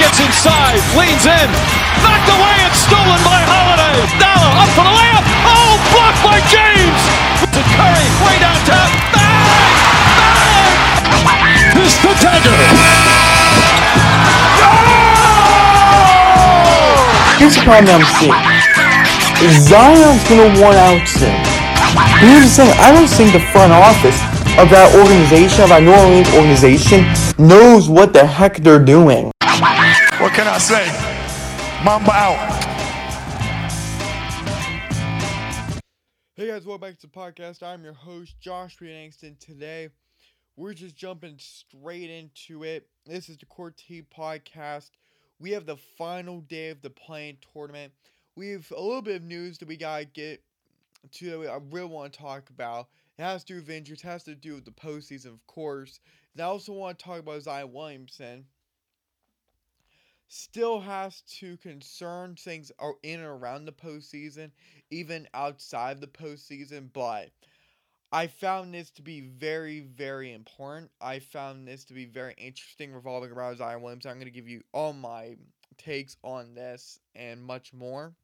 gets inside, leans in, knocked away and stolen by Holiday. Dalla up for the layup. Oh, blocked by James. To Curry, way downtown. Bang! Bang! This the dagger. Here's the problem I'm seeing. Zion's gonna want out soon. Here's the thing, I don't think the front office of that organization, of that New Orleans organization, knows what the heck they're doing. Can I say? Mamba out. Hey guys, welcome back to the podcast. I'm your host, Josh Angston. Today, we're just jumping straight into it. This is the Court T podcast. We have the final day of the play-in tournament. We have a little bit of news that we gotta get to that I really want to talk about. It has to do with injuries, has to do with the postseason, of course. And I also want to talk about Zion Williamson. Still has to concern things are in and around the postseason, even outside the postseason, but I found this to be very, very important. I found this to be very interesting revolving around Zion Williamson. I'm going to give you all my takes on this and much more.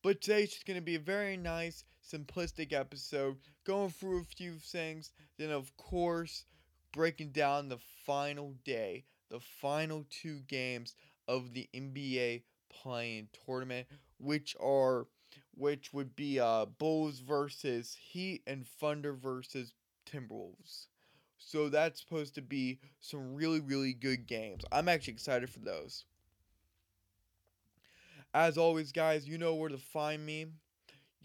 But today's just going to be a very nice, simplistic episode, going through a few things, then, of course, breaking down the final day, the final two games of the NBA play-in tournament, which are which would be uh Bulls versus Heat and Thunder versus Timberwolves. So that's supposed to be some really really good games. I'm actually excited for those. As always, guys, you know where to find me.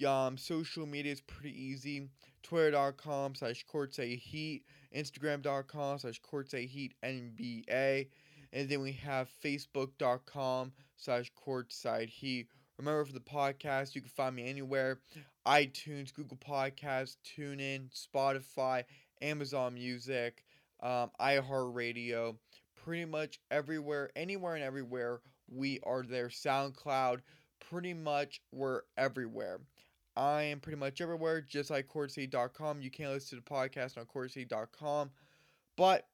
Um, social media is pretty easy. Twitter.com slash Heat, Instagram.com slash Heat NBA, and then we have Facebook.com slash Heat. Remember for the podcast, you can find me anywhere iTunes, Google Podcasts, TuneIn, Spotify, Amazon Music, um, iHeartRadio, pretty much everywhere, anywhere and everywhere we are there. SoundCloud, pretty much we're everywhere. I am pretty much everywhere, just like CourtSideHeat.com. You can't listen to the podcast on CourtSideHeat.com, but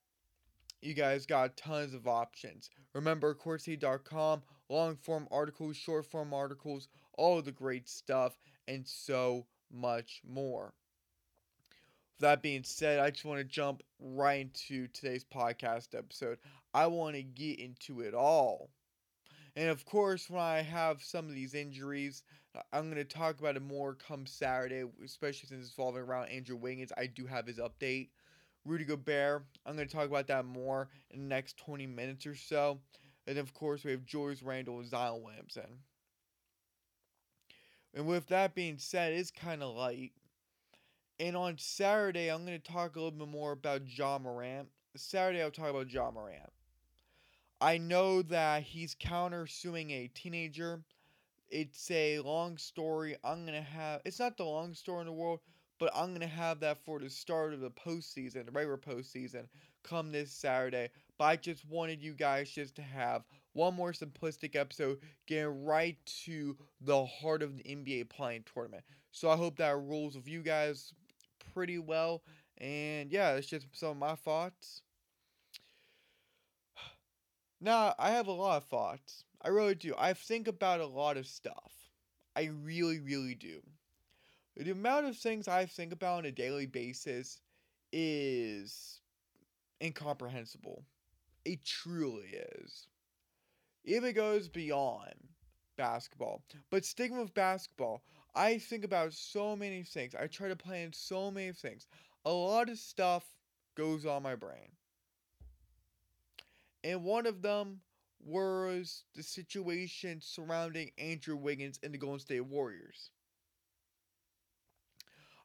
you guys got tons of options. Remember, CourtSideHeat.com, long form articles, short form articles, all the great stuff, and so much more. With that being said, I just want to jump right into today's podcast episode. I want to get into it all. And of course, when I have some of these injuries, uh, I'm going to talk about it more come Saturday, especially since it's involving around Andrew Wiggins. I do have his update. Rudy Gobert, I'm going to talk about that more in the next 20 minutes or so. And of course, we have Julius Randle and Zion Williamson. And with that being said, it's kind of light. And on Saturday, I'm going to talk a little bit more about Ja Morant. Saturday, I'll talk about Ja Morant. I know that he's countersuing a teenager. It's a long story. I'm to have. It's not the long story in the world, but I'm to have that for the start of the postseason, the regular postseason, come this Saturday. But I just wanted you guys just to have one more simplistic episode, getting right to the heart of the NBA play-in tournament. So I hope that rules with you guys pretty well. And yeah, it's just some of my thoughts. Now, I have a lot of thoughts. I really do. I think about a lot of stuff. I really, really do. The amount of things I think about on a daily basis is incomprehensible. It truly is. Even goes beyond basketball. But sticking with basketball, I think about so many things. I try to plan so many things. A lot of stuff goes on my brain. And one of them was the situation surrounding Andrew Wiggins and the Golden State Warriors.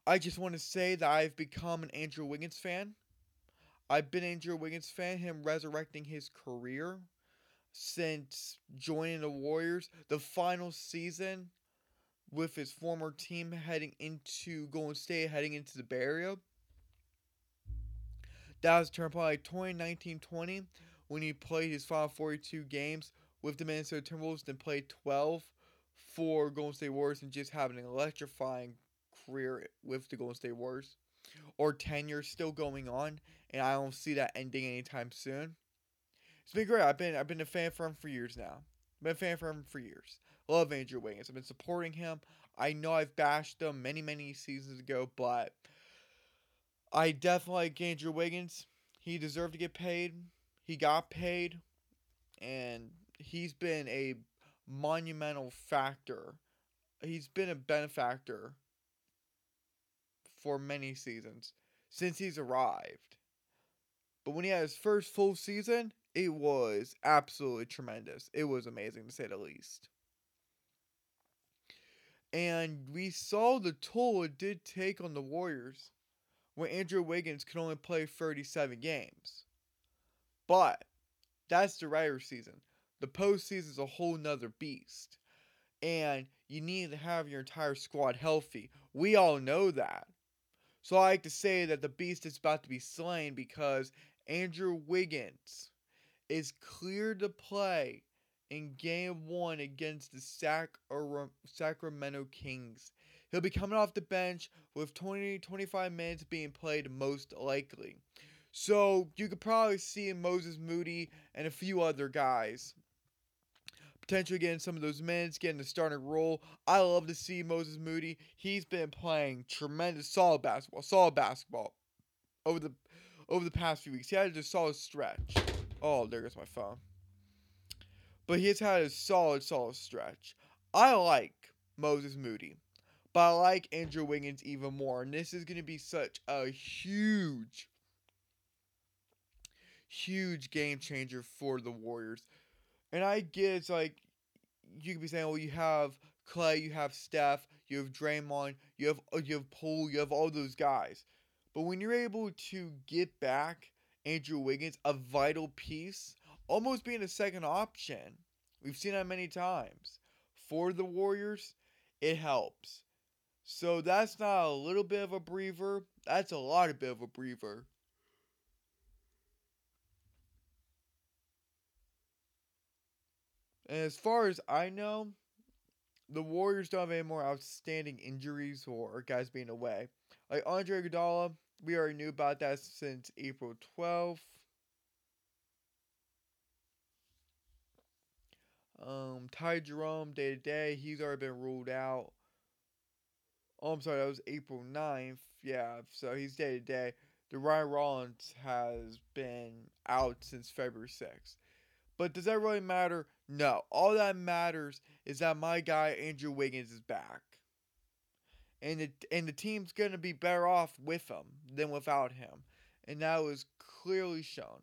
I just want to say that I've become an Andrew Wiggins fan. I've been Andrew Wiggins fan, him resurrecting his career since joining the Warriors, the final season with his former team heading into Golden State, heading into the Bay Area. That was turned probably 2019 20 when he played his final 42 games with the Minnesota Timberwolves, then played 12 for Golden State Warriors and just having an electrifying career with the Golden State Warriors. Or tenure still going on, and I don't see that ending anytime soon. It's been great. I've been I've been a fan for him for years now. Been a fan for him for years. Love Andrew Wiggins. I've been supporting him. I know I've bashed him many many seasons ago, but I definitely like Andrew Wiggins. He deserved to get paid. He got paid, and he's been a monumental factor. He's been a benefactor for many seasons since he's arrived. But when he had his first full season, it was absolutely tremendous. It was amazing to say the least. And we saw the toll it did take on the Warriors when Andrew Wiggins could only play 37 games. But that's the regular season. The postseason is a whole nother beast. And you need to have your entire squad healthy. We all know that. So I like to say that the beast is about to be slain because Andrew Wiggins is cleared to play in game one against the Sac- Sacramento Kings. He'll be coming off the bench with 20 25 minutes being played most likely. So you could probably see Moses Moody and a few other guys potentially getting some of those minutes, getting the starting role. I love to see Moses Moody. He's been playing tremendous, solid basketball, solid basketball over the over the past few weeks. He had a solid stretch. Oh, there goes my phone. But he's had a solid, solid stretch. I like Moses Moody, but I like Andrew Wiggins even more. And this is going to be such a huge, huge game changer for the Warriors. And I get it's like you could be saying, well, you have Clay, you have Steph, you have Draymond, you have uh, you have Poole, you have all those guys. But when you're able to get back Andrew Wiggins, a vital piece, almost being a second option, we've seen that many times for the Warriors, it helps. So that's not a little bit of a breather. That's a lot of bit of a breather. And as far as I know, the Warriors don't have any more outstanding injuries or guys being away. Like Andre Iguodala, we already knew about that since April 12th. Um, Ty Jerome, day to day, he's already been ruled out. Oh, I'm sorry, that was April 9th. Yeah, so he's day to day. The Ryan Rollins has been out since February 6th. But does that really matter? No. All that matters is that my guy Andrew Wiggins is back. And the, and the team's going to be better off with him than without him. And that was clearly shown.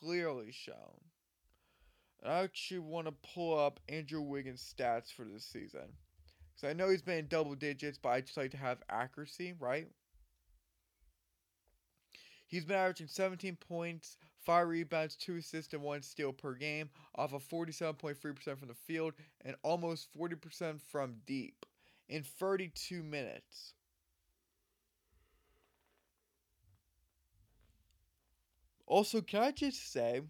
Clearly shown. I actually want to pull up Andrew Wiggins' stats for this season. Because I know he's been in double digits, but I just like to have accuracy, right? He's been averaging 17 points, Five rebounds, two assists, and one steal per game, off of 47.3% from the field and almost 40% from deep in 32 minutes. Also, can I just say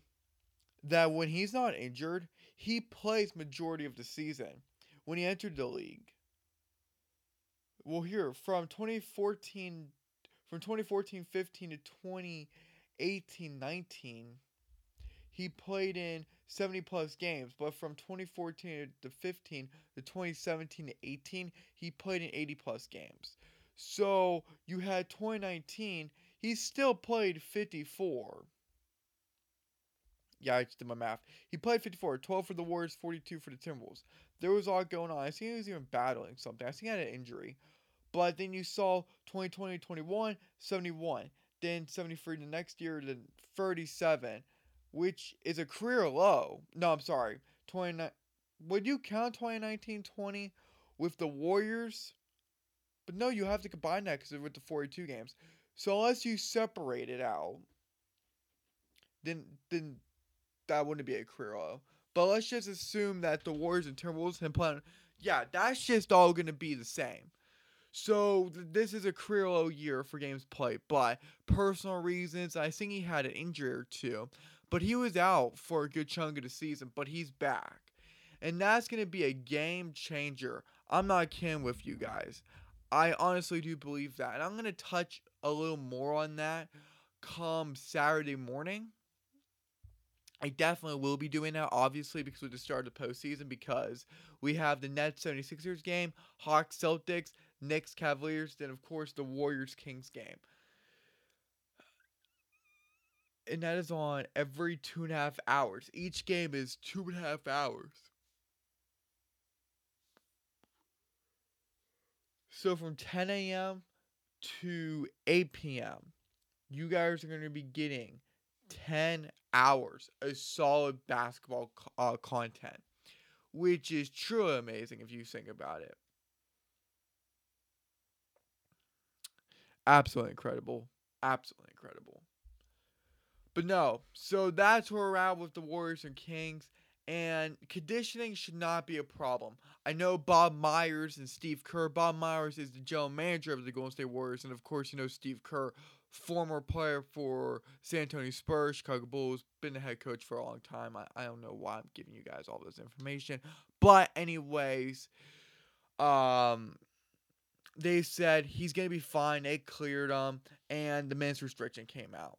that when he's not injured, he plays majority of the season when he entered the league. Well, here from 2014 from 2014-15 to 20 18, 19, he played in 70 plus games, but from 2014 to 15 to 2017 to 18, he played in 80 plus games. So you had 2019, he still played 54. Yeah, I just did my math. He played 54, 12 for the Warriors, 42 for the Timberwolves. There was a lot going on. I think he was even battling something. I think he had an injury. But then you saw 2020 21, 71. Then 73 the next year, then 37, which is a career low. No, I'm sorry. 29. Would you count 2019 20 with the Warriors? But no, you have to combine that because with the 42 games. So unless you separate it out, then then that wouldn't be a career low. But let's just assume that the Warriors and Timberwolves and plan. Yeah, that's just all gonna be the same. So this is a career low year for games played, but personal reasons. I think he had an injury or two, but he was out for a good chunk of the season. But he's back, and that's gonna be a game changer. I'm not kidding with you guys. I honestly do believe that, and I'm gonna touch a little more on that come Saturday morning. I definitely will be doing that, obviously, because we just started the postseason. Because we have the Nets 76ers game, Hawks Celtics, Knicks Cavaliers, then, of course, the Warriors Kings game. And that is on every two and a half hours. Each game is two and a half hours. So from 10 a.m. to 8 p.m., you guys are going to be getting 10 hours of solid basketball uh, content, which is truly amazing if you think about it. Absolutely incredible. Absolutely incredible. But no, so that's where we're at with the Warriors and Kings, and conditioning should not be a problem. I know Bob Myers and Steve Kerr. Bob Myers is the general manager of the Golden State Warriors, and of course, you know Steve Kerr former player for San Antonio Spurs, Chicago Bulls, been the head coach for a long time. I, I don't know why I'm giving you guys all this information. But anyways, um they said he's gonna be fine. They cleared him and the minutes restriction came out.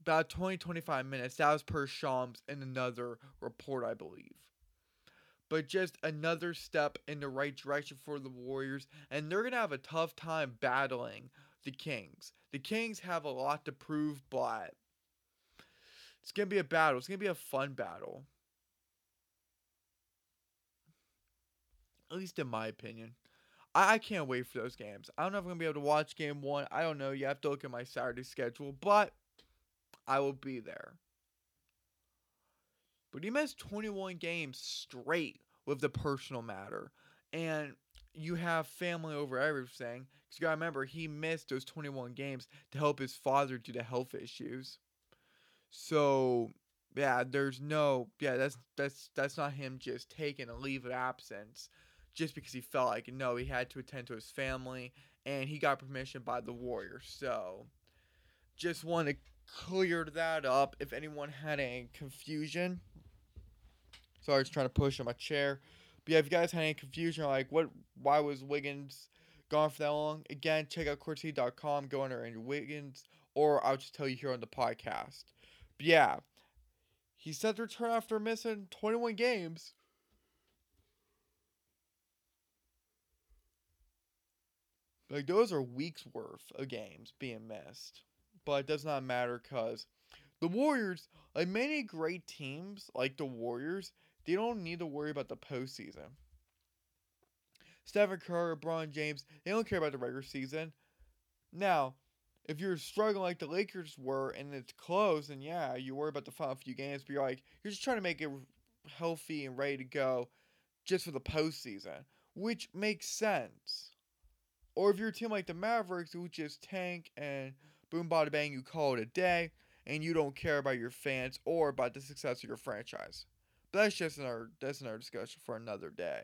About 20, 25 minutes. That was per Shams in another report, I believe. But just another step in the right direction for the Warriors, and they're gonna have a tough time battling the Kings. The Kings have a lot to prove, but it's going to be a battle. It's going to be a fun battle. At least in my opinion. I, can't wait for those games. I don't know if I'm to be able to watch game one. I don't know. You have to look at my Saturday schedule, but I will be there. But he missed 21 games straight with the personal matter. And you have family over everything. Because you gotta remember, he missed those 21 games to help his father due to health issues. So yeah, there's no yeah, that's that's that's not him just taking a leave of absence just because he felt like no, he had to attend to his family and he got permission by the Warriors. So just want to clear that up if anyone had any confusion. Sorry, I was trying to push on my chair. But yeah, if you guys had any confusion, like what, why was Wiggins gone for that long? Again, check out courtsideheat.com, go under Andrew Wiggins, or I'll just tell you here on the podcast. But yeah, he said to return after missing 21 games. Like those are weeks worth of games being missed, but it does not matter because the Warriors, like many great teams, like the Warriors, they don't need to worry about the postseason. Stephen Curry, LeBron James, they don't care about the regular season. Now, if you're struggling like the Lakers were and it's close, then yeah, you worry about the final few games, but you're like, you're just trying to make it healthy and ready to go just for the postseason, which makes sense. Or if you're a team like the Mavericks who just tank and boom, bada bang, you call it a day, and you don't care about your fans or about the success of your franchise. But that's just another that's another discussion for another day.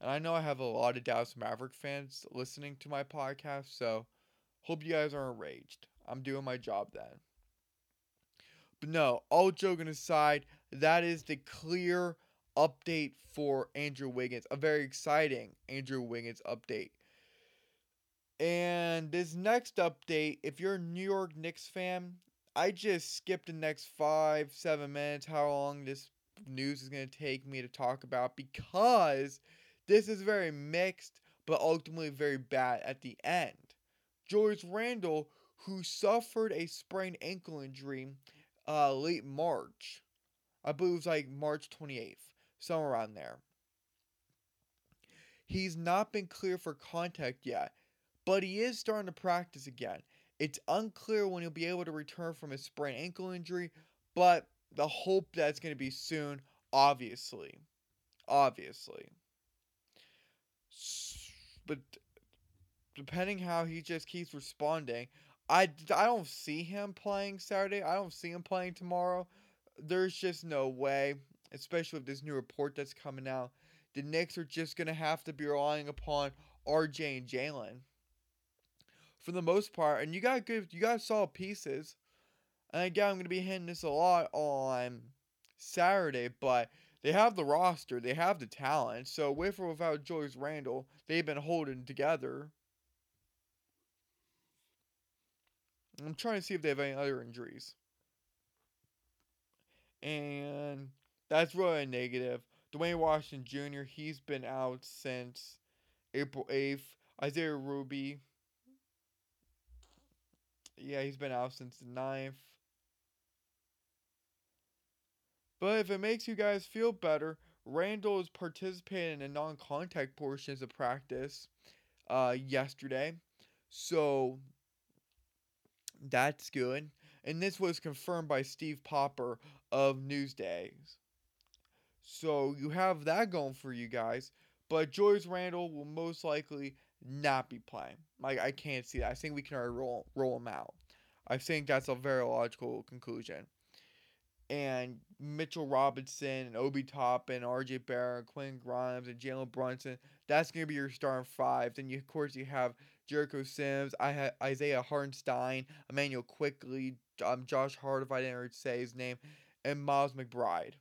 And I know I have a lot of Dallas Maverick fans listening to my podcast, so hope you guys are enraged. I'm doing my job then. But no, all joking aside, that is the clear update for Andrew Wiggins. A very exciting Andrew Wiggins update. And this next update, if you're a New York Knicks fan, I just skipped the next five, seven minutes, how long this news is going to take me to talk about, because this is very mixed, but ultimately very bad at the end. Julius Randle, who suffered a sprained ankle injury uh, late March, I believe it was like March 28th, somewhere around there. He's not been clear for contact yet, but he is starting to practice again. It's unclear when he'll be able to return from his sprained ankle injury, but the hope that it's going to be soon, obviously. Obviously. But depending how he just keeps responding, I, I don't see him playing Saturday. I don't see him playing tomorrow. There's just no way, especially with this new report that's coming out. The Knicks are just going to have to be relying upon RJ and Jalen for the most part. And you got good, you got solid pieces. And again, I'm going to be hitting this a lot on Saturday, but they have the roster, they have the talent. So with or without Julius Randle, they've been holding together. I'm trying to see if they have any other injuries. and that's really a negative. Duane Washington Jr. He's been out since April eighth. Isaiah Roby, Yeah, he's been out since the 9th. But if it makes you guys feel better, Randle is participating in non-contact portions of practice uh, yesterday. So that's good. And this was confirmed by Steve Popper of Newsday's. So you have that going for you guys. But Julius Randle will most likely not be playing. Like I can't see that. I think we can already roll roll him out. I think that's a very logical conclusion. And Mitchell Robinson and Obi Toppin, RJ Barrett, Quentin Grimes, and Jalen Brunson, that's gonna be your starting five. Then you of course you have Jericho Sims, I had Isaiah Hartenstein, Immanuel Quickley, um, Josh Hart if I didn't say his name, and Miles McBride.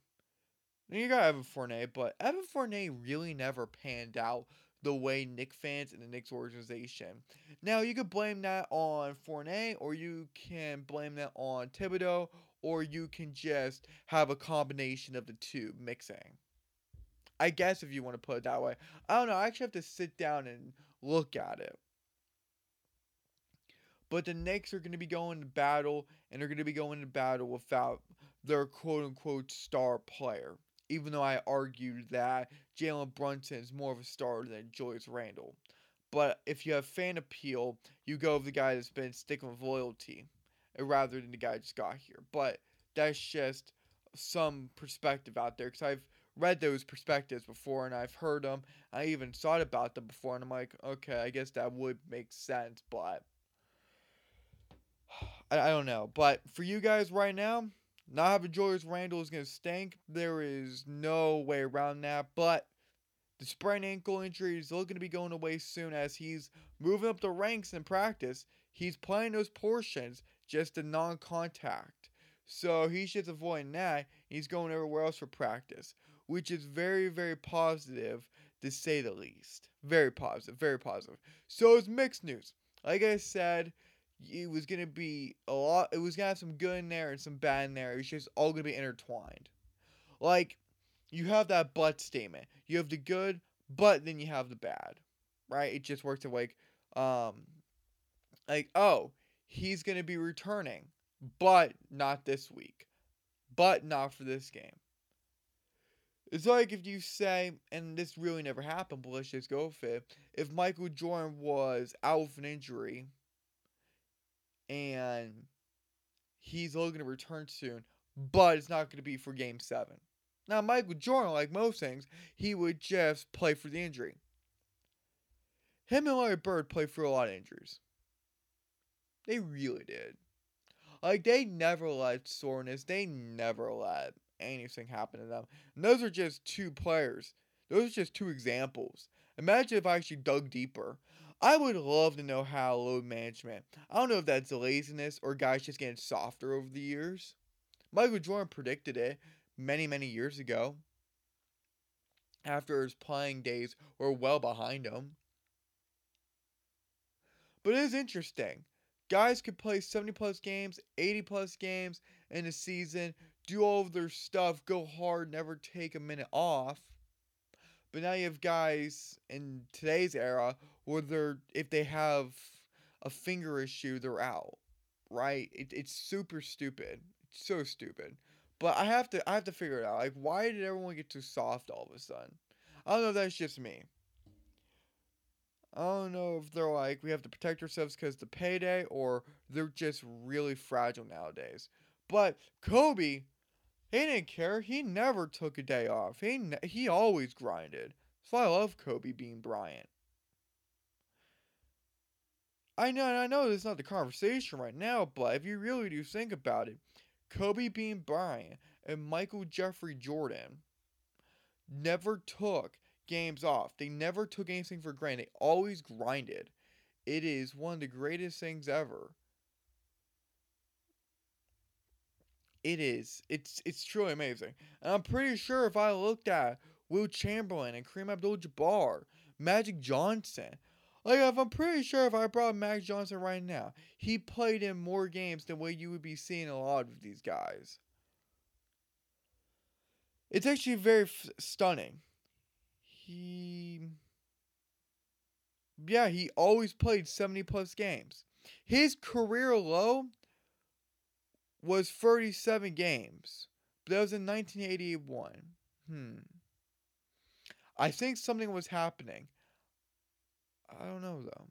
You got Evan Fournier, but Evan Fournier really never panned out the way Knick fans and the Knicks organization. Now you could blame that on Fournier, or you can blame that on Thibodeau, or you can just have a combination of the two mixing. I guess if you want to put it that way. I don't know. I actually have to sit down and look at it. But the Knicks are going to be going to battle, and they're going to be going to battle without their quote unquote star player even though I argued that Jalen Brunson is more of a starter than Julius Randle. But if you have fan appeal, you go with the guy that's been sticking with loyalty uh, rather than the guy just got here. But that's just some perspective out there because I've read those perspectives before and I've heard them. I even thought about them before and I'm like, okay, I guess that would make sense, but I, I don't know. But for you guys right now, not having Julius Randle is going to stink. There is no way around that. But the sprained ankle injury is looking to be going away soon as he's moving up the ranks in practice. He's playing those portions, just a non contact. So he's just avoiding that. He's going everywhere else for practice, which is very, very positive to say the least. Very positive, very positive. So it's mixed news. Like I said, it was gonna be a lot. It was gonna have some good in there and some bad in there. It was just all gonna be intertwined. Like you have that but statement. You have the good, but then you have the bad, right? It just works like, um, like oh, he's gonna be returning, but not this week, but not for this game. It's like if you say, and this really never happened, but let's just go with it. If Michael Jordan was out with an injury and he's looking to return soon, but it's not going to be for game seven. Now, Michael Jordan, like most things, he would just play for the injury. Him and Larry Bird played for a lot of injuries. They really did. Like, they never let soreness, they never let anything happen to them. And those are just two players. Those are just two examples. Imagine if I actually dug deeper. I would love to know how load management. I don't know if that's laziness or guys just getting softer over the years. Michael Jordan predicted it many, many years ago. After his playing days were well behind him. But it is interesting. Guys could play 70 plus games, 80 plus games in a season, do all of their stuff, go hard, never take a minute off. But now you have guys in today's era where they're if they have a finger issue, they're out. Right? It, it's super stupid. It's so stupid. But I have to I have to figure it out. Like why did everyone get too soft all of a sudden? I don't know if that's just me. I don't know if they're like we have to protect ourselves because the payday or they're just really fragile nowadays. But Kobe he didn't care. He never took a day off. He he always grinded. So I love Kobe Bean Bryant. I know, I know it's not the conversation right now, but if you really do think about it, Kobe Bean Bryant and Michael Jeffrey Jordan never took games off. They never took anything for granted. They always grinded. It is one of the greatest things ever. It is. It's it's truly amazing. And I'm pretty sure if I looked at Wilt Chamberlain and Kareem Abdul-Jabbar, Magic Johnson, like if I'm pretty sure if I brought Magic Johnson right now, he played in more games than what you would be seeing a lot of these guys. It's actually very f- stunning. He. Yeah, he always played 70 plus games. His career low was 37 games. But that was in 1981. Hmm. I think something was happening. I don't know though.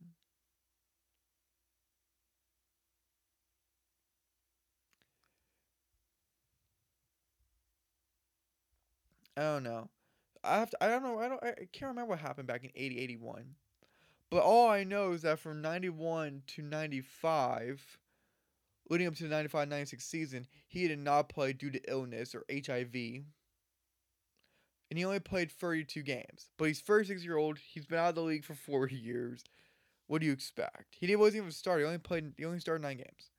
I don't know. I have to, I don't know. I don't. I can't remember what happened back in 80, 81. But all I know is that from 91 to 95, leading up to the 95 96 season, he did not play due to illness or HIV. And he only played 32 games. But he's 36 year old. He's been out of the league for four years. What do you expect? He wasn't even started. He only played. He only started nine games.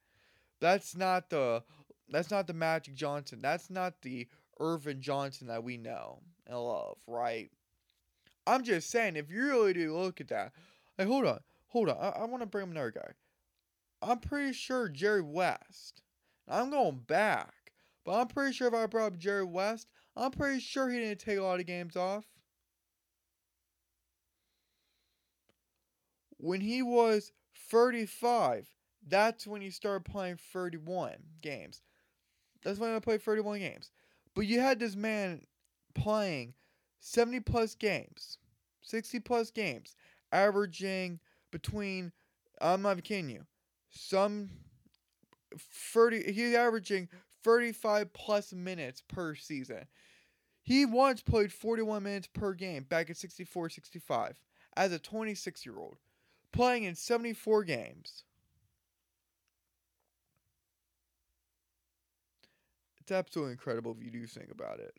That's not the. That's not the Magic Johnson. That's not the Earvin Johnson that we know and love, right? I'm just saying, if you really do look at that, like, hold on, hold on. I, I want to bring up another guy. I'm pretty sure Jerry West. I'm going back, but I'm pretty sure if I brought up Jerry West, I'm pretty sure he didn't take a lot of games off. When he was 35, that's when he started playing 31 games. That's when I played 31 games. But you had this man playing 70 plus games, 60 plus games, averaging between, I'm not kidding you, some 30, he's averaging 35 plus minutes per season. He once played 41 minutes per game back in 64 65 as a 26 year old, playing in 74 games. It's absolutely incredible if you do think about it.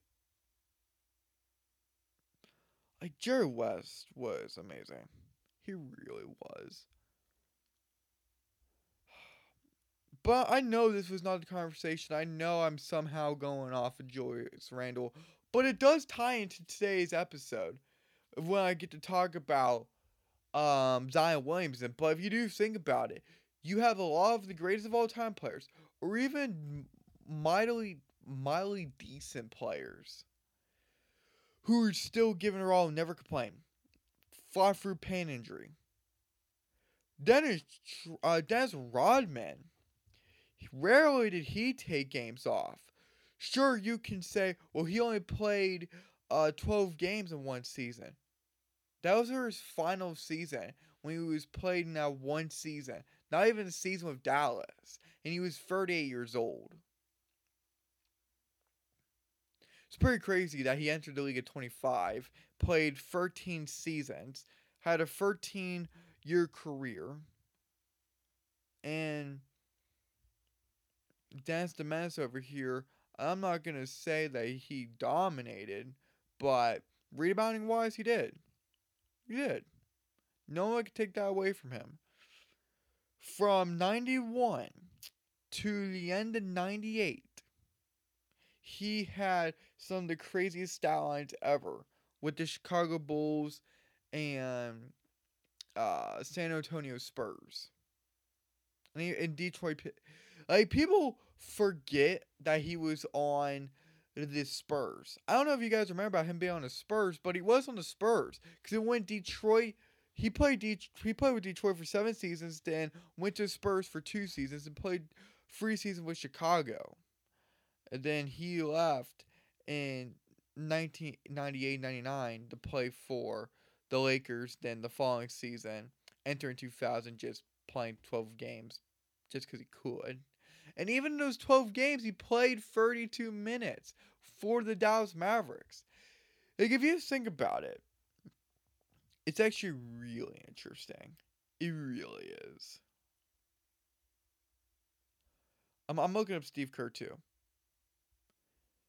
Like Jerry West was amazing. He really was. But I know this was not a conversation. I know I'm somehow going off of Julius Randle, but it does tie into today's episode when I get to talk about um, Zion Williamson. But if you do think about it, you have a lot of the greatest of all time players, or even mightily, mildly decent players who are still giving it all, and never complain. Fought through pain injury. Dennis, uh, Dennis Rodman. Rarely did he take games off. Sure, you can say, well, he only played uh, 12 games in one season. That was his final season when he was played in that one season. Not even a season with Dallas. And he was 38 years old. It's pretty crazy that he entered the league at 25, played 13 seasons, had a 13 year career, and Dennis the Menace over here, I'm not going to say that he dominated, but rebounding wise, he did. He did. No one could take that away from him. From 91 to the end of 98, he had some of the craziest stat lines ever with the Chicago Bulls and uh, San Antonio Spurs. And, he, and Detroit. Like, people forget that he was on the Spurs. I don't know if you guys remember about him being on the Spurs, but he was on the Spurs because it went Detroit. He played De- he played with Detroit for seven seasons, then went to Spurs for two seasons and played three seasons with Chicago. And then he left in 1998-99 to play for the Lakers. Then the following season, entering 2000, just playing 12 games just because he could. And even in those 12 games, he played 32 minutes for the Dallas Mavericks. Like, if you think about it, it's actually really interesting. It really is. I'm, I'm looking up Steve Kerr too.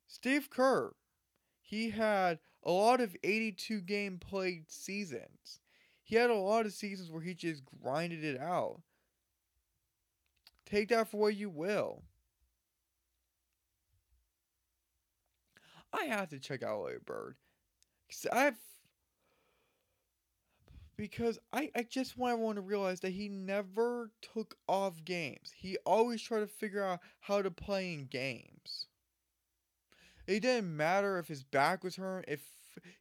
Steve Kerr, he had a lot of 82 game played seasons. He had a lot of seasons where he just grinded it out. Take that for what you will. I have to check out Larry Bird. Cause I've because I, I just want everyone to realize that he never took off games. He always tried to figure out how to play in games. It didn't matter if his back was hurt, if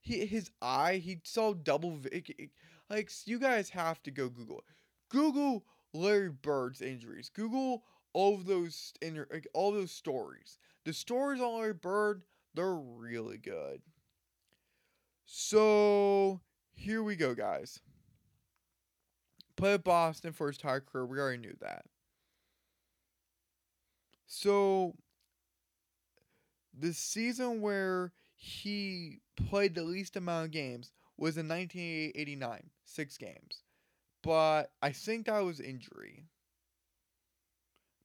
he his eye, he saw double. Like you guys have to go Google. Google Larry Bird's injuries. Google all those in like, all those stories. The stories on Larry Bird, they're really good. So here we go, guys. Played Boston for his entire career. We already knew that. So the season where he played the least amount of games was in 1989, six games. But I think that was injury.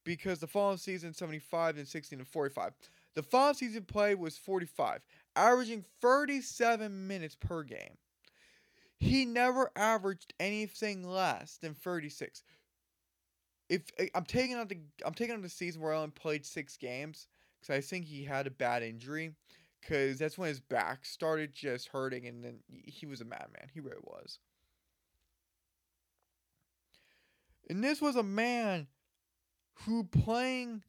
Because the following season, 75 and 16 and 45. The following season play was 45, averaging 37 minutes per game. He never averaged anything less than 36. If I- I'm taking out the I'm taking out the season where I only played six games because I think he had a bad injury because that's when his back started just hurting and then he was a madman. He really was. And this was a man who playing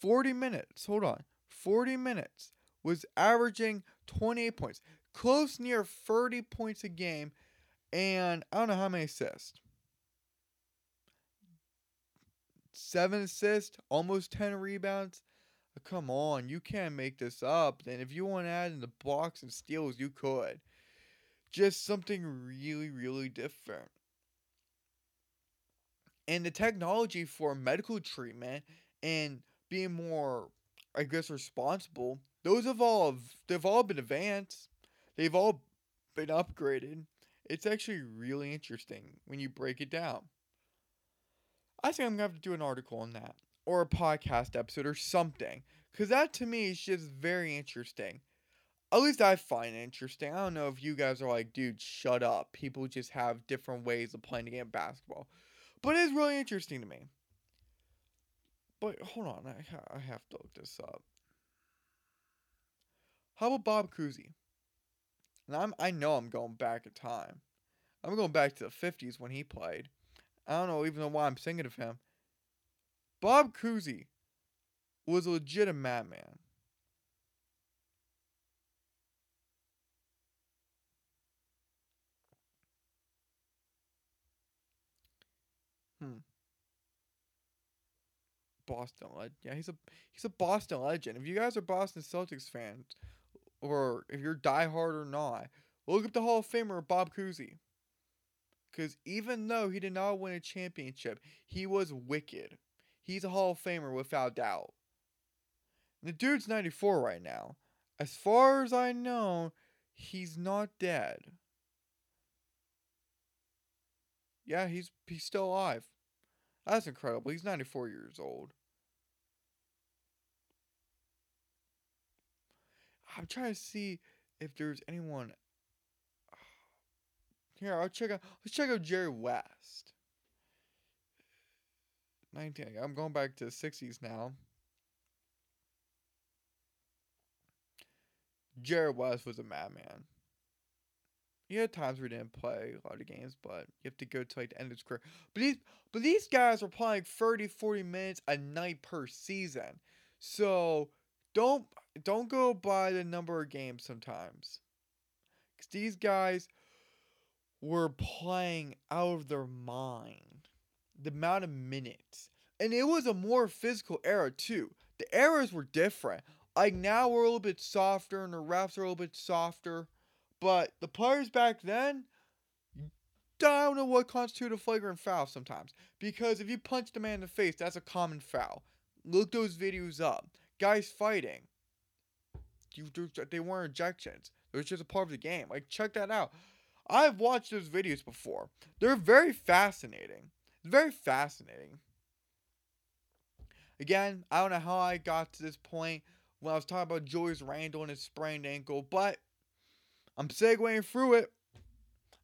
40 minutes, hold on, 40 minutes was averaging 28 points, close near 30 points a game, and I don't know how many assists. Seven assists, almost 10 rebounds. Uh, Come on, you can't make this up. And if you want to add in the blocks and steals, you could. Just something really, really different. And the technology for medical treatment and being more, I guess, responsible, those have all they've all been advanced. They've all been upgraded. It's actually really interesting when you break it down. I think I'm gonna have to do an article on that or a podcast episode or something because that to me is just very interesting. At least I find it interesting. I don't know if you guys are like, dude, shut up. People just have different ways of playing the game of basketball, but it is really interesting to me. But hold on, I, ha- I have to look this up. How about Bob Cousy? And I'm I know I'm going back in time. I'm going back to the 50s when he played. I don't know even know why I'm thinking of him. Bob Cousy was a legit madman. Hmm. Boston legend. Yeah, he's a he's a Boston legend. If you guys are Boston Celtics fans, or if you're diehard or not, look up the Hall of Famer Bob Cousy. Because even though he did not win a championship, he was wicked. He's a Hall of Famer without doubt. The dude's 94 right now. As far as I know, he's not dead. Yeah, he's he's still alive. That's incredible. He's 94 years old. I'm trying to see if there's anyone. Here, I'll check out. Let's check out Jerry West. 19. I'm going back to the 60s now. Jerry West was a madman. He had times where he didn't play a lot of games, but you have to go to like the end of his career. But these but these guys were playing 30, 40 minutes a night per season. So don't don't go by the number of games sometimes. Cause these guys were playing out of their mind. The amount of minutes. And it was a more physical era too. The eras were different. Like now we're a little bit softer and the refs are a little bit softer. But the players back then, I don't know what constituted a flagrant foul sometimes. Because if you punch the man in the face, that's a common foul. Look those videos up. Guys fighting. You, they weren't ejections. It was just a part of the game. Like, check that out. I've watched those videos before. They're very fascinating. Very fascinating. Again, I don't know how I got to this point when I was talking about Julius Randle and his sprained ankle, but I'm segueing through it.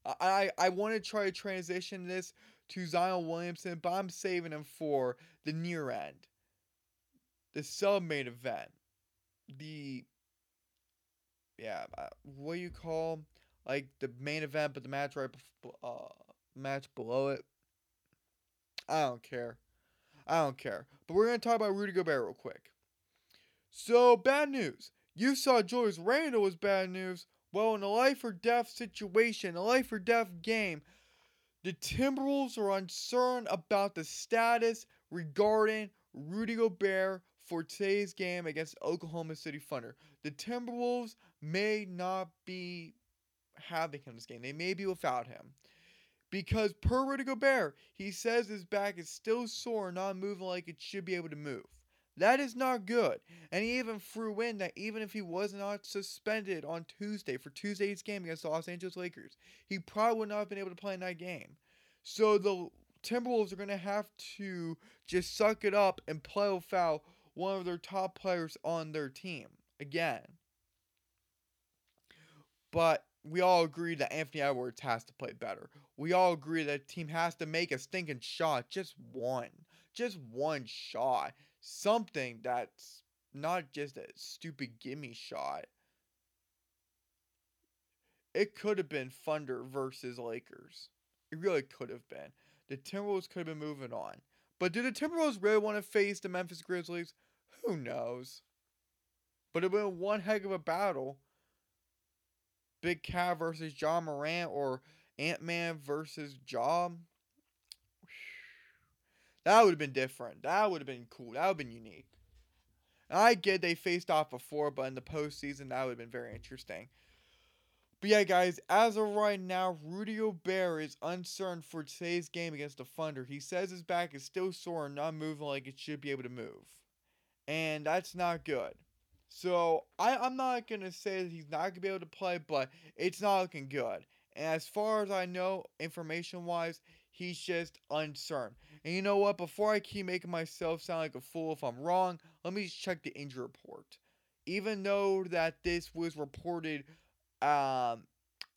I, I, I want to try to transition this to Zion Williamson, but I'm saving him for the near end. The sub main event. The. Yeah, uh, what do you call like the main event, but the match right uh match below it. I don't care. I don't care. But we're gonna talk about Rudy Gobert real quick. So, bad news. You saw Julius Randle was bad news. Well, in a life or death situation, a life or death game, the Timberwolves are uncertain about the status regarding Rudy Gobert for today's game against Oklahoma City Thunder. The Timberwolves may not be having him this game. They may be without him. Because per Rudy Gobert, he says his back is still sore, not moving like it should be able to move. That is not good. And he even threw in that even if he was not suspended on Tuesday for Tuesday's game against the Los Angeles Lakers, he probably would not have been able to play in that game. So the Timberwolves are going to have to just suck it up and play without one of their top players on their team again. But we all agree that Anthony Edwards has to play better. We all agree that the team has to make a stinking shot, just one. Just one shot something that's not just a stupid gimme shot. It could have been Thunder versus Lakers. It really could have been. The Timberwolves could have been moving on. But do the Timberwolves really want to face the Memphis Grizzlies? Who knows? But it would have been one heck of a battle. Big Cat versus Ja Morant or Ant Man versus Job. That would have been different. That would have been cool. That would have been unique. And I get they faced off before, but in the postseason, that would have been very interesting. But yeah, guys, as of right now, Rudy Gobert is uncertain for today's game against the Thunder. He says his back is still sore and not moving like it should be able to move. And that's not good. So I, I'm not gonna say that he's not gonna be able to play, but it's not looking good. And as far as I know, information wise, he's just uncertain. And you know what? Before I keep making myself sound like a fool if I'm wrong, let me just check the injury report. Even though that this was reported um,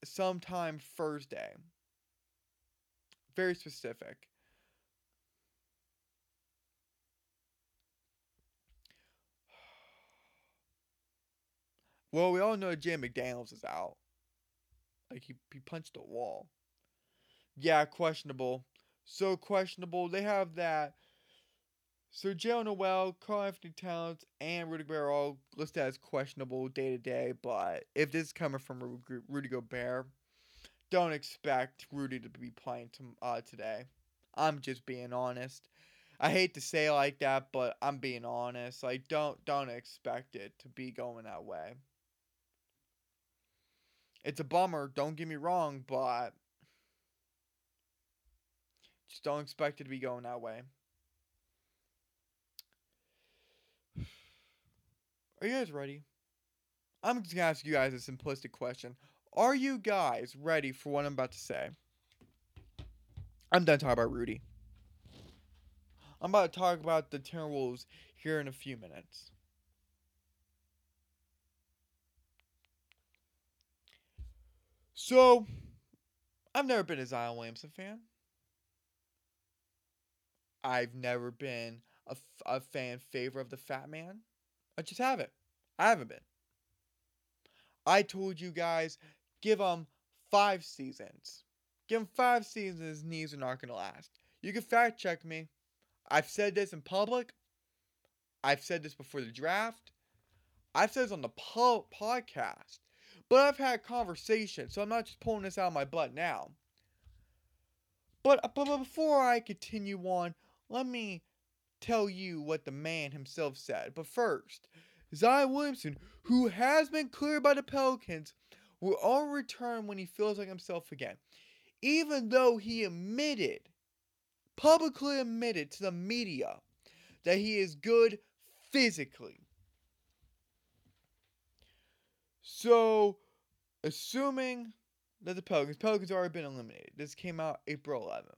sometime Thursday. Very specific. Well, we all know Jay McDaniels is out. Like he, he punched a wall. Yeah, questionable so questionable. They have that. So Joe Noel, Karl-Anthony Towns, and Rudy Gobert are all listed as questionable day to day. But if this is coming from Rudy Gobert, don't expect Rudy to be playing to, uh, today. I'm just being honest. I hate to say like that, but I'm being honest. Like don't don't expect it to be going that way. It's a bummer, don't get me wrong, but just don't expect it to be going that way. Are you guys ready? I'm just gonna ask you guys a simplistic question. Are you guys ready for what I'm about to say? I'm done talking about Rudy. I'm about to talk about the Timberwolves here in a few minutes. So, I've never been a Zion Williamson fan. I've never been a, a fan favor of the Fat Man. I just haven't. I haven't been. I told you guys, give him five seasons. Give him five seasons, his knees are not going to last. You can fact check me. I've said this in public. I've said this before the draft. I've said this on the po- podcast. But I've had conversations, so I'm not just pulling this out of my butt now. Uh, but, but before I continue on, let me tell you what the man himself said. But first, Zion Williamson, who has been cleared by the Pelicans, will only return when he feels like himself again. Even though he admitted, publicly admitted to the media, that he is good physically. So, assuming that the Pelicans, Pelicans already been eliminated. This came out April 11th.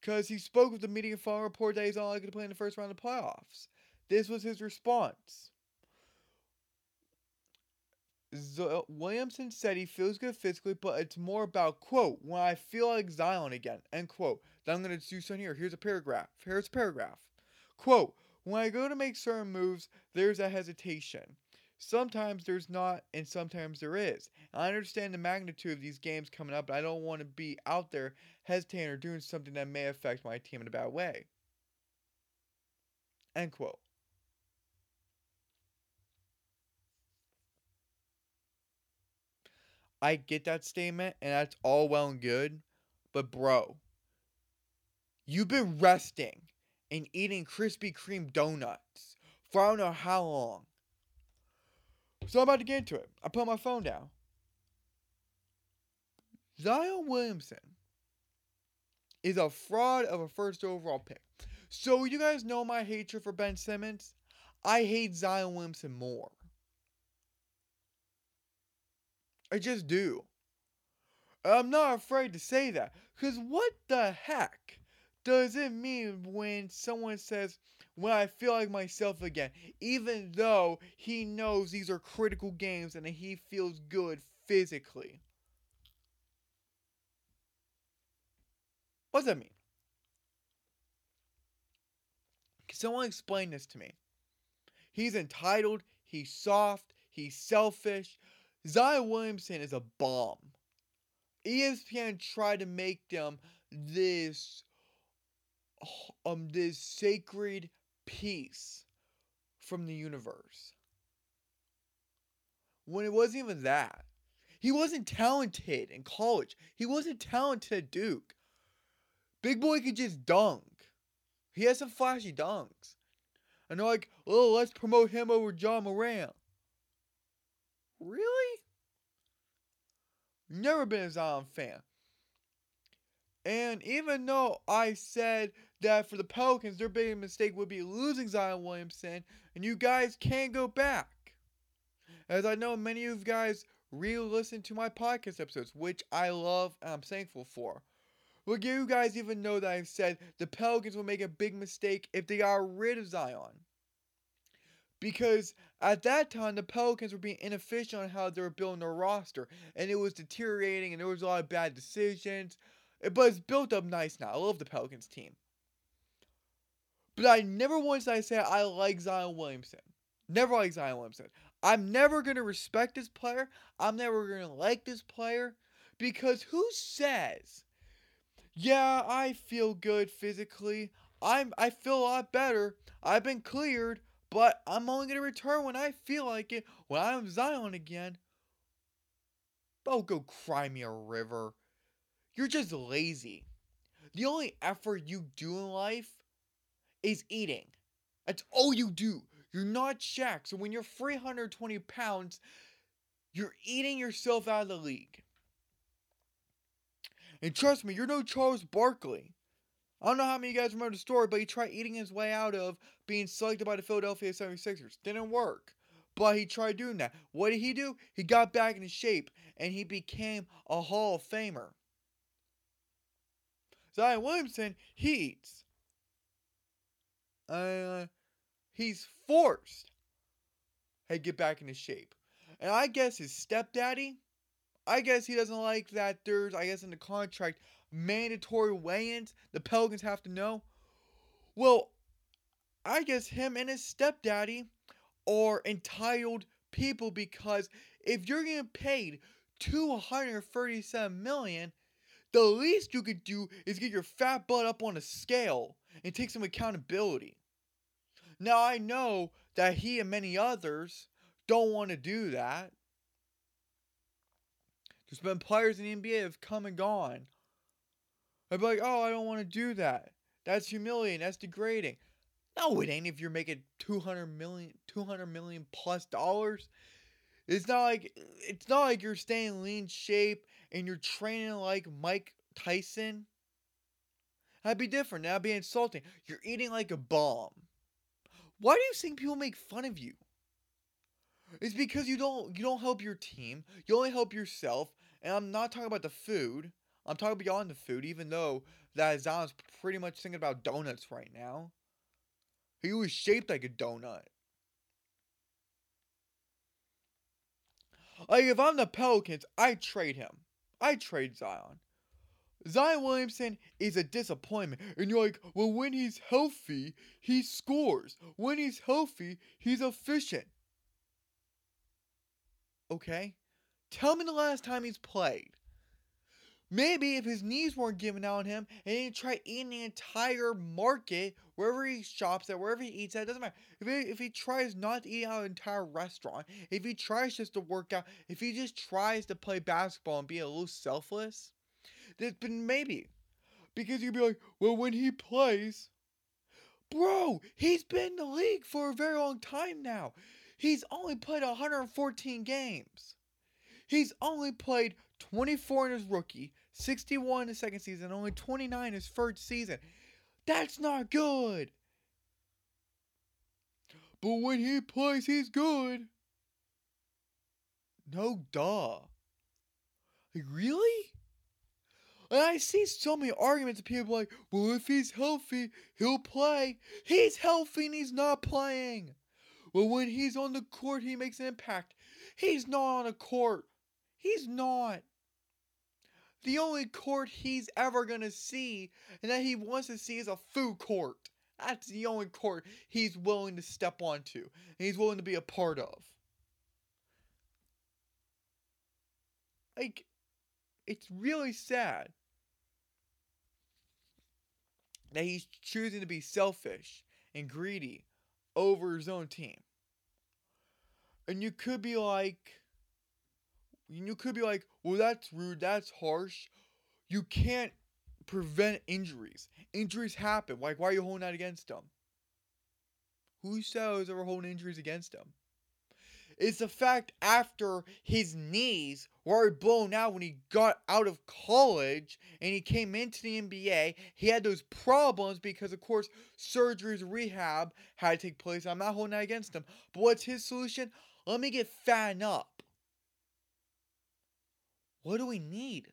because he spoke with the media phone report that he's only going to play in the first round of the playoffs. This was his response. Williamson said he feels good physically, but it's more about, quote, when I feel like Zion again, end quote. Then I'm going to do something here. Here's a paragraph. Here's a paragraph. Quote, when I go to make certain moves, there's a hesitation. Sometimes there's not, and sometimes there is. I understand the magnitude of these games coming up, but I don't want to be out there hesitating or doing something that may affect my team in a bad way. End quote. I get that statement, and that's all well and good, but bro, you've been resting and eating Krispy Kreme donuts for I don't know how long. So I'm about to get into it. I put my phone down. Zion Williamson is a fraud of a first overall pick. So you guys know my hatred for Ben Simmons. I hate Zion Williamson more. I just do. I'm not afraid to say that. Because what the heck does it mean when someone says, when I feel like myself again, even though he knows these are critical games and he feels good physically? What does that mean? Can someone explain this to me? He's entitled, he's soft, he's selfish. Zion Williamson is a bomb. ESPN tried to make them this um this sacred piece from the universe. When it wasn't even that. He wasn't talented in college. He wasn't talented at Duke. Big boy could just dunk. He has some flashy dunks. And they're like, oh, let's promote him over Ja Morant. Really? Never been a Zion fan. And even though I said that for the Pelicans, their big mistake would be losing Zion Williamson, and you guys can't go back. As I know many of you guys re listen to my podcast episodes, which I love and I'm thankful for. But you guys even know that I've said the Pelicans will make a big mistake if they got rid of Zion. Because at that time, the Pelicans were being inefficient on how they were building their roster, and it was deteriorating, and there was a lot of bad decisions. But it's built up nice now. I love the Pelicans team. But I never once I said I like Zion Williamson. Never like Zion Williamson. I'm never gonna respect this player. I'm never gonna like this player because who says, "Yeah, I feel good physically. I'm I feel a lot better. I've been cleared, but I'm only gonna return when I feel like it. When I'm Zion again." Don't go cry me a river. You're just lazy. The only effort you do in life is eating. That's all you do. You're not Shaq. So when you're 320 pounds, you're eating yourself out of the league. And trust me, you're no Charles Barkley. I don't know how many of you guys remember the story, but he tried eating his way out of being selected by the Philadelphia 76ers. Didn't work. But he tried doing that. What did he do? He got back into shape and he became a Hall of Famer. Zion Williamson, he eats. Uh, he's forced to get back into shape. And I guess his stepdaddy, I guess he doesn't like that there's, I guess in the contract, mandatory weigh-ins the Pelicans have to know. Well, I guess him and his stepdaddy are entitled people because if you're getting paid 237 million, the least you could do is get your fat butt up on a scale and take some accountability. Now I know that he and many others don't want to do that. There's been players in the NBA that have come and gone. I'd be like, oh, I don't want to do that. That's humiliating. That's degrading. No, it ain't if you're making 200 million, 200 million plus dollars. It's not like it's not like you're staying lean shape and you're training like Mike Tyson. That'd be different. That'd be insulting. You're eating like a bomb. Why do you think people make fun of you? It's because you don't you don't help your team. You only help yourself. And I'm not talking about the food. I'm talking beyond the food, even though that Zion's pretty much thinking about donuts right now. He was shaped like a donut. Like if I'm the Pelicans, I trade him. I trade Zion. Zion Williamson is a disappointment. And you're like, well, when he's healthy, he scores. When he's healthy, he's efficient. Okay? Tell me the last time he's played. Maybe if his knees weren't giving out on him and he tried eating the entire market, wherever he shops at, wherever he eats at, doesn't matter. If he, if he tries not to eat out an entire restaurant, if he tries just to work out, if he just tries to play basketball and be a little selfless, then maybe. Because you'd be like, well, when he plays, bro, he's been in the league for a very long time now. He's only played 114 games. He's only played 24 in his rookie, 61 in his second season, only 29 in his first season. That's not good. But when he plays, he's good. No, duh. Like, really? And I see so many arguments of people like, well, if he's healthy, he'll play. He's healthy and he's not playing. Well, when he's on the court, he makes an impact. He's not on a court. He's not. The only court he's ever going to see and that he wants to see is a food court. That's the only court he's willing to step onto and he's willing to be a part of. Like, it's really sad that he's choosing to be selfish and greedy over his own team. And you could be like, you could be like, well, that's rude, that's harsh. You can't prevent injuries. Injuries happen. Like, why are you holding that against them? Who says ever holding injuries against him? It's the fact after his knees were blown out when he got out of college and he came into the NBA, he had those problems because, of course, surgeries, rehab had to take place. I'm not holding that against him. But what's his solution? Let me get fat up. What do we need?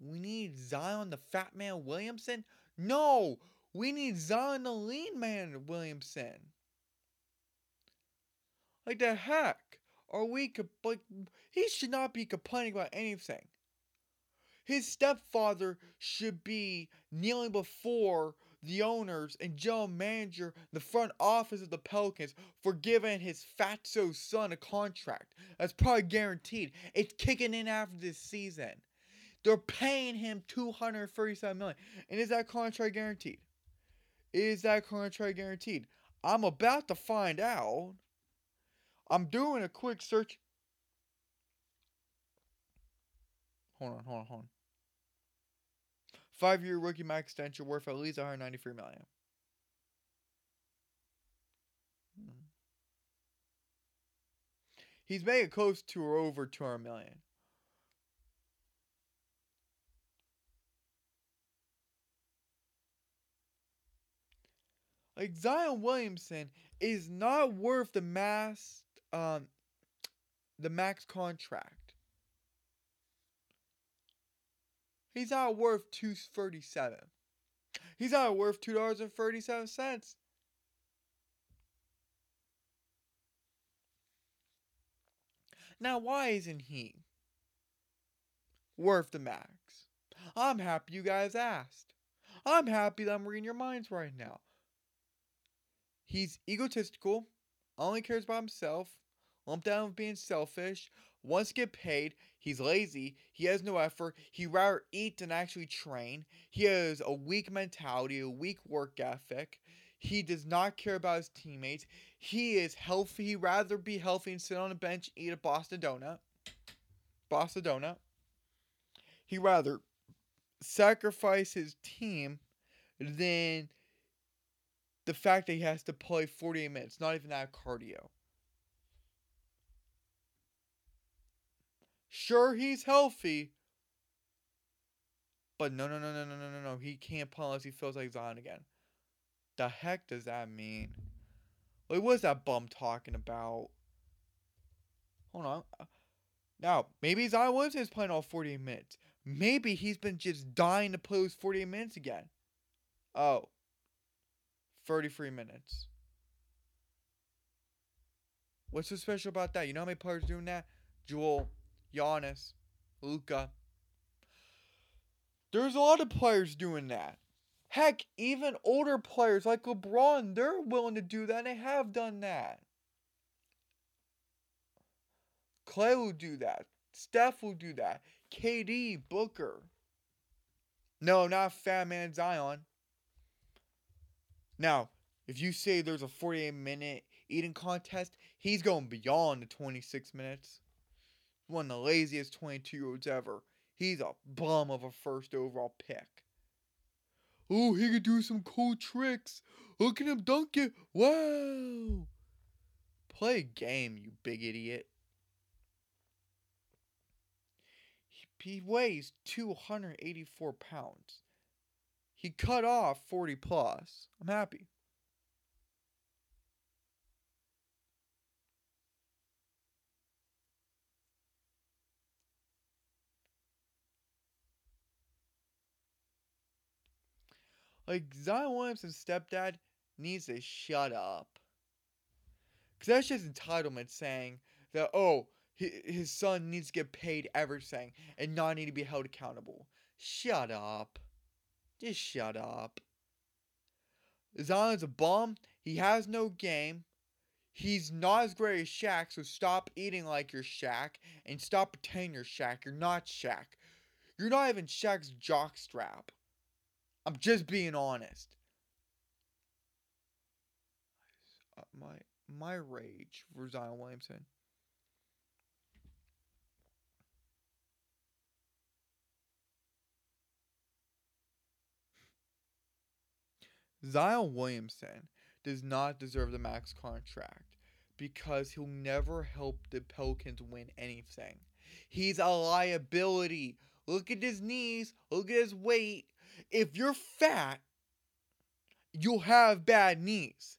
We need Zion the Fat Man Williamson? No! We need Zion the Lean Man Williamson. Like the heck are we like he should not be complaining about anything. His stepfather should be kneeling before the owners and general manager, the front office of the Pelicans, for giving his fatso son a contract. That's probably guaranteed. It's kicking in after this season. They're paying him 237 million. And is that contract guaranteed? Is that contract guaranteed? I'm about to find out. I'm doing a quick search. Hold on, hold on, hold on. Five year rookie max extension worth at least 193 million. Hmm. He's making close to or over 200 million. Like Zion Williamson is not worth the mass um the max contract. He's not worth two thirty seven. He's not worth two dollars and thirty seven cents. Now, why isn't he worth the max? I'm happy you guys asked. I'm happy that I'm reading your minds right now. He's egotistical, only cares about himself, lumped down with being selfish, wants to get paid, He's lazy. He has no effort. He rather eat than actually train. He has a weak mentality, a weak work ethic. He does not care about his teammates. He is healthy. He'd rather be healthy and sit on a bench eat a Boston donut. Boston donut. He'd rather sacrifice his team than the fact that he has to play 48 minutes, not even that cardio. Sure, he's healthy. But no, no, no, no, no, no, no, no. He can't pull unless he feels like Zion again. The heck does that mean? Like, what is that bum talking about? Hold on. Uh, now, maybe Zion Williamson is playing all 48 minutes. Maybe he's been just dying to play those 48 minutes again. Oh. 33 minutes. What's so special about that? You know how many players doing that? Joel, Giannis, Luka. There's a lot of players doing that. Heck, even older players like LeBron, they're willing to do that and they have done that. Clay will do that. Steph will do that. KD, Booker. No, not Fat Man Zion. Now, if you say there's a 48 minute eating contest, he's going beyond the 26 minutes. One of the laziest 22 year olds ever. He's a bum of a first overall pick. Oh, he could do some cool tricks. Look at him dunk it. Wow. Play a game, you big idiot. He weighs 284 pounds. He cut off 40 plus. I'm happy. Like Zion Williamson's stepdad needs to shut up. Cause that's just entitlement saying that oh his son needs to get paid everything and not need to be held accountable. Shut up. Just shut up. Zion's a bum. He has no game. He's not as great as Shaq, so stop eating like you're Shaq and stop pretending you're Shaq. You're not Shaq. You're not even Shaq's jockstrap. I'm just being honest. Uh, my my rage for Zion Williamson. Zion Williamson does not deserve the max contract because he'll never help the Pelicans win anything. He's a liability. Look at his knees, look at his weight. If you're fat, you'll have bad knees.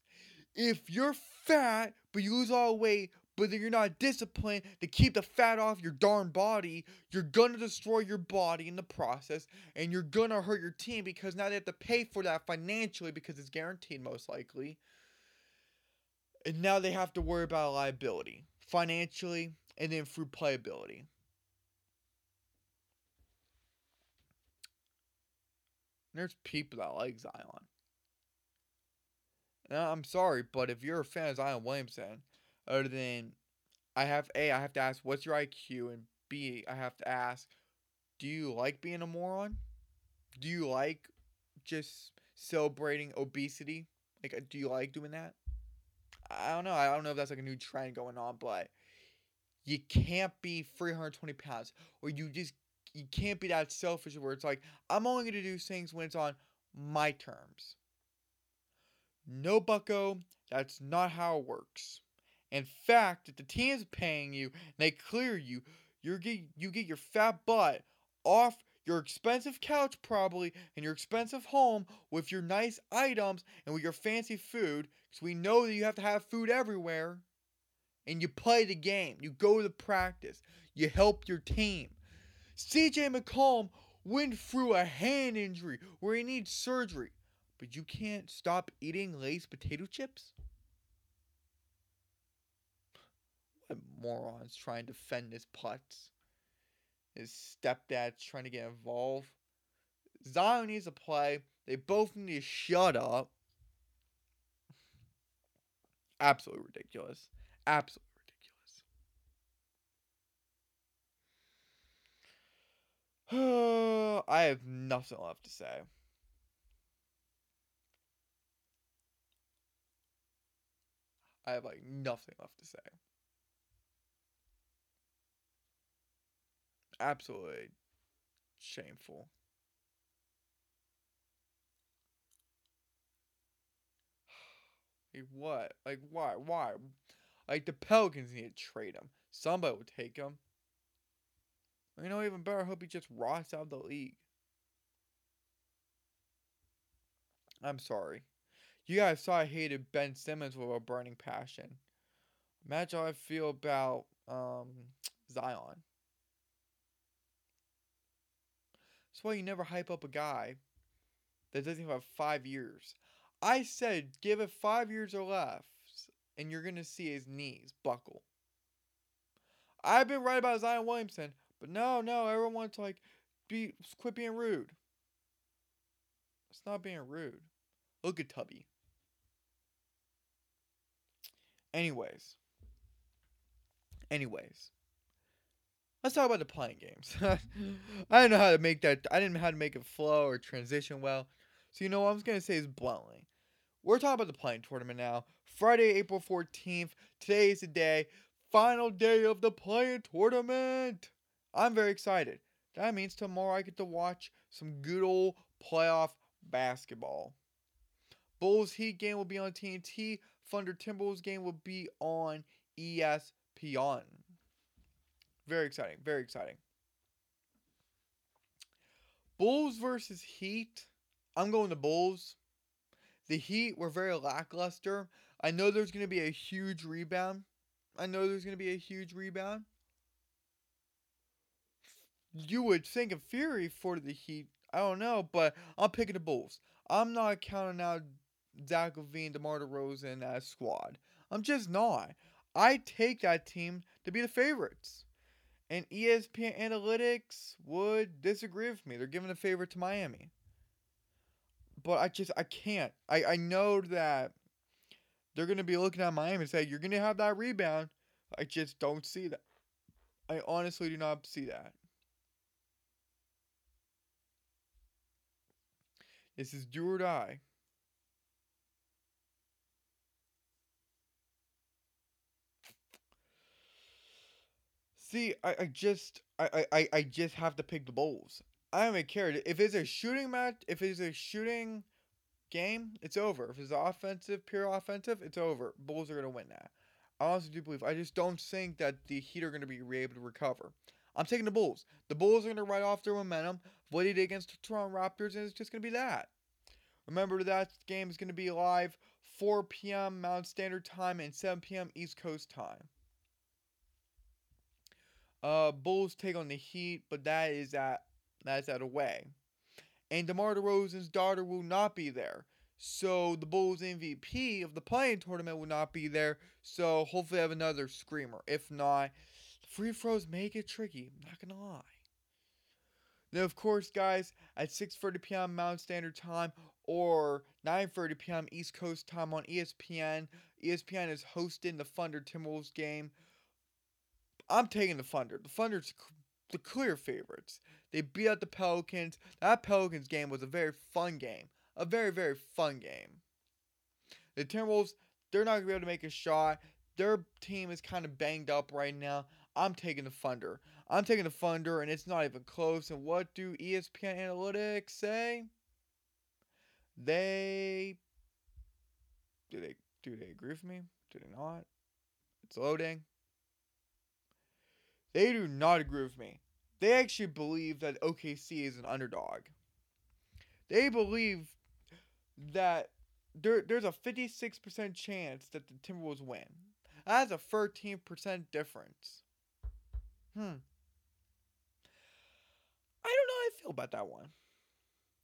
If you're fat, but you lose all weight, but then you're not disciplined to keep the fat off your darn body, you're gonna destroy your body in the process, and you're gonna hurt your team because now they have to pay for that financially because it's guaranteed most likely. And now they have to worry about liability financially and then through playability. There's people that like Zion. Now, I'm sorry, but if you're a fan of Zion Williamson, other than I have A, I have to ask what's your IQ, and B, I have to ask, do you like being a moron? Do you like just celebrating obesity? Like, uh, do you like doing that? I don't know. I don't know if that's like a new trend going on, but you can't be 320 pounds, or you just you can't be that selfish where it's like I'm only gonna do things when it's on my terms. No, Bucko, that's not how it works. In fact, if the team's paying you and they clear you, you get you get your fat butt off your expensive couch probably and your expensive home with your nice items and with your fancy food because we know that you have to have food everywhere and you play the game you go to practice you help your team cj mccollum went through a hand injury where he needs surgery but you can't stop eating Lay's potato chips? What morons trying to defend his putts. His stepdad's trying to get involved. Zion needs to play. They both need to shut up. Absolutely ridiculous. Absolutely I have nothing left to say. I have like nothing left to say. Absolutely shameful. Like what? Like why? Why? Like the Pelicans need to trade him. Somebody will take him. You know, even better, I hope he just rots out of the league. I'm sorry. You guys saw I hated Ben Simmons with a burning passion. Imagine how I feel about um, Zion. That's why you never hype up a guy that doesn't have five years. I said give it five years or less, and you're gonna see his knees buckle. I've been right about Zion Williamson, but no, no, everyone wants to like be quit being rude. It's not being rude. Look at Tubby. Anyways. Anyways. let's talk about the play-in games. I didn't know how to make that. I didn't know how to make it flow or transition well. So you know what I'm gonna say is bluntly. We're talking about the play-in tournament now. Friday, April 14th. Today is the day. Final day of the play-in tournament. I'm very excited. That means tomorrow I get to watch some good old playoff basketball. Bulls Heat game will be on TNT. Thunder Timberwolves game will be on ESPN. Very exciting. Very exciting. Bulls versus Heat. I'm going to Bulls. The Heat were very lackluster. I know there's going to be a huge rebound. I know there's going to be a huge rebound. You would think of Fury for the Heat. I don't know, but I'm picking the Bulls. I'm not counting out Zach LaVine, DeMar DeRozan as squad. I'm just not. I take that team to be the favorites. And ESPN Analytics would disagree with me. They're giving a favorite to Miami. But I just I can't. I, I know that they're gonna be looking at Miami and say, You're gonna have that rebound. I just don't see that. I honestly do not see that. This is do or die. See, I, I just I, I, I just have to pick the Bulls. I don't even care. If it's a shooting match if it's a shooting game, it's over. If it's offensive, pure offensive, it's over. Bulls are gonna win that. I honestly do believe I just don't think that the Heat are gonna be able to recover. I'm taking the Bulls. The Bulls are gonna ride off their momentum, what they did against the Toronto Raptors, and it's just gonna be that. Remember that game is gonna be live 4 p.m. Mountain Standard Time and 7 p.m. East Coast Time. Uh, Bulls take on the Heat, but that is at that's out at away. And DeMar DeRozan's daughter will not be there. So the Bulls MVP of the play-in tournament will not be there. So hopefully I have another screamer. If not, free throws make it tricky. I'm not gonna lie. Now, of course, guys, at 6:30 p.m. Mountain Standard Time or 9:30 p.m. East Coast time on ESPN. ESPN is hosting the Thunder Timberwolves game. I'm taking the Thunder. The Thunder's the clear favorites. They beat out the Pelicans. That Pelicans game was a very fun game. A very, very fun game. The Timberwolves, they're not to be able to make a shot. Their team is kind of banged up right now. I'm taking the Thunder. I'm taking the Thunder, and it's not even close. And what do ESPN Analytics say? They do they do they agree with me? Do they not? It's loading. They do not agree with me. They actually believe that OKC is an underdog. They believe that there, there's a 56% chance that the Timberwolves win. That's a 13% difference. Hmm. I don't know how I feel about that one.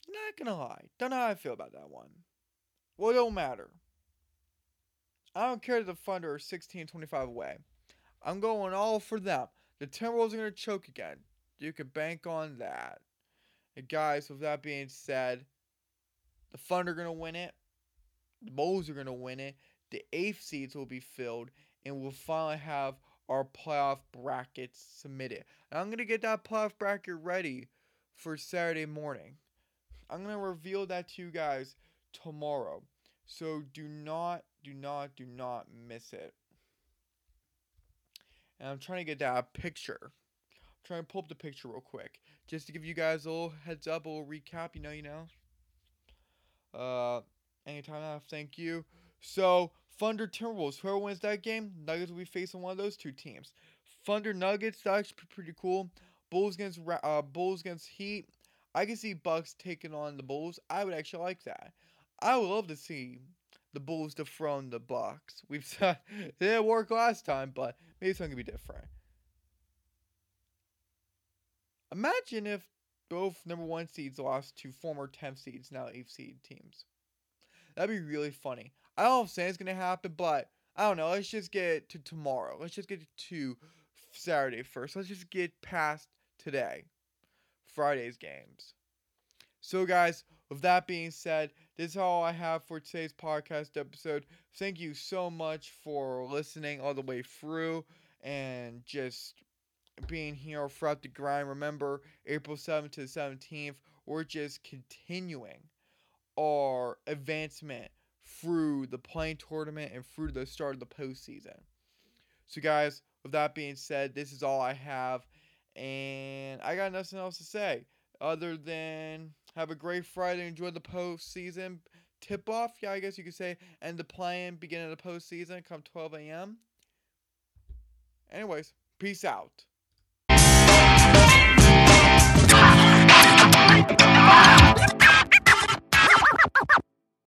Not gonna lie. Don't know how I feel about that one. Well, it don't matter. I don't care that the Thunder are 16 25 away. I'm going all for them. The Timberwolves are to choke again. You can bank on that. And guys, with that being said, the Thunder are to win it. The Bulls are to win it. The eighth seeds will be filled. And we'll finally have our playoff brackets submitted. And I'm going to get that playoff bracket ready for Saturday morning. I'm going to reveal that to you guys tomorrow. So do not, do not, do not miss it. And I'm trying to get that picture. I'm trying to pull up the picture real quick. Just to give you guys a little heads up, a little recap, you know, you know. Uh anytime now, thank you. So Thunder Timberwolves, whoever wins that game, Nuggets will be facing one of those two teams. Thunder Nuggets, that's pretty cool. Bulls against uh, Bulls against Heat. I can see Bucks taking on the Bulls. I would actually like that. I would love to see the Bulls dethrone the Bucks. We've said it didn't work last time, but maybe something could be different. Imagine if both number one seeds lost to former 10th seeds, now 8th seed teams. That'd be really funny. I don't if it's gonna happen, but I don't know. Let's just get to tomorrow. Let's just get to Saturday first. Let's just get past today, Friday's games. So, guys, with that being said, this is all I have for today's podcast episode. Thank you so much for listening all the way through and just being here throughout the grind. Remember, April 7th to the 17th, we're just continuing our advancement through the play-in tournament and through the start of the postseason. So, guys, with that being said, this is all I have, and I got nothing else to say other than have a great Friday, enjoy the postseason tip off. Yeah, I guess you could say, and the play-in beginning of the postseason come 12 a.m. Anyways, peace out.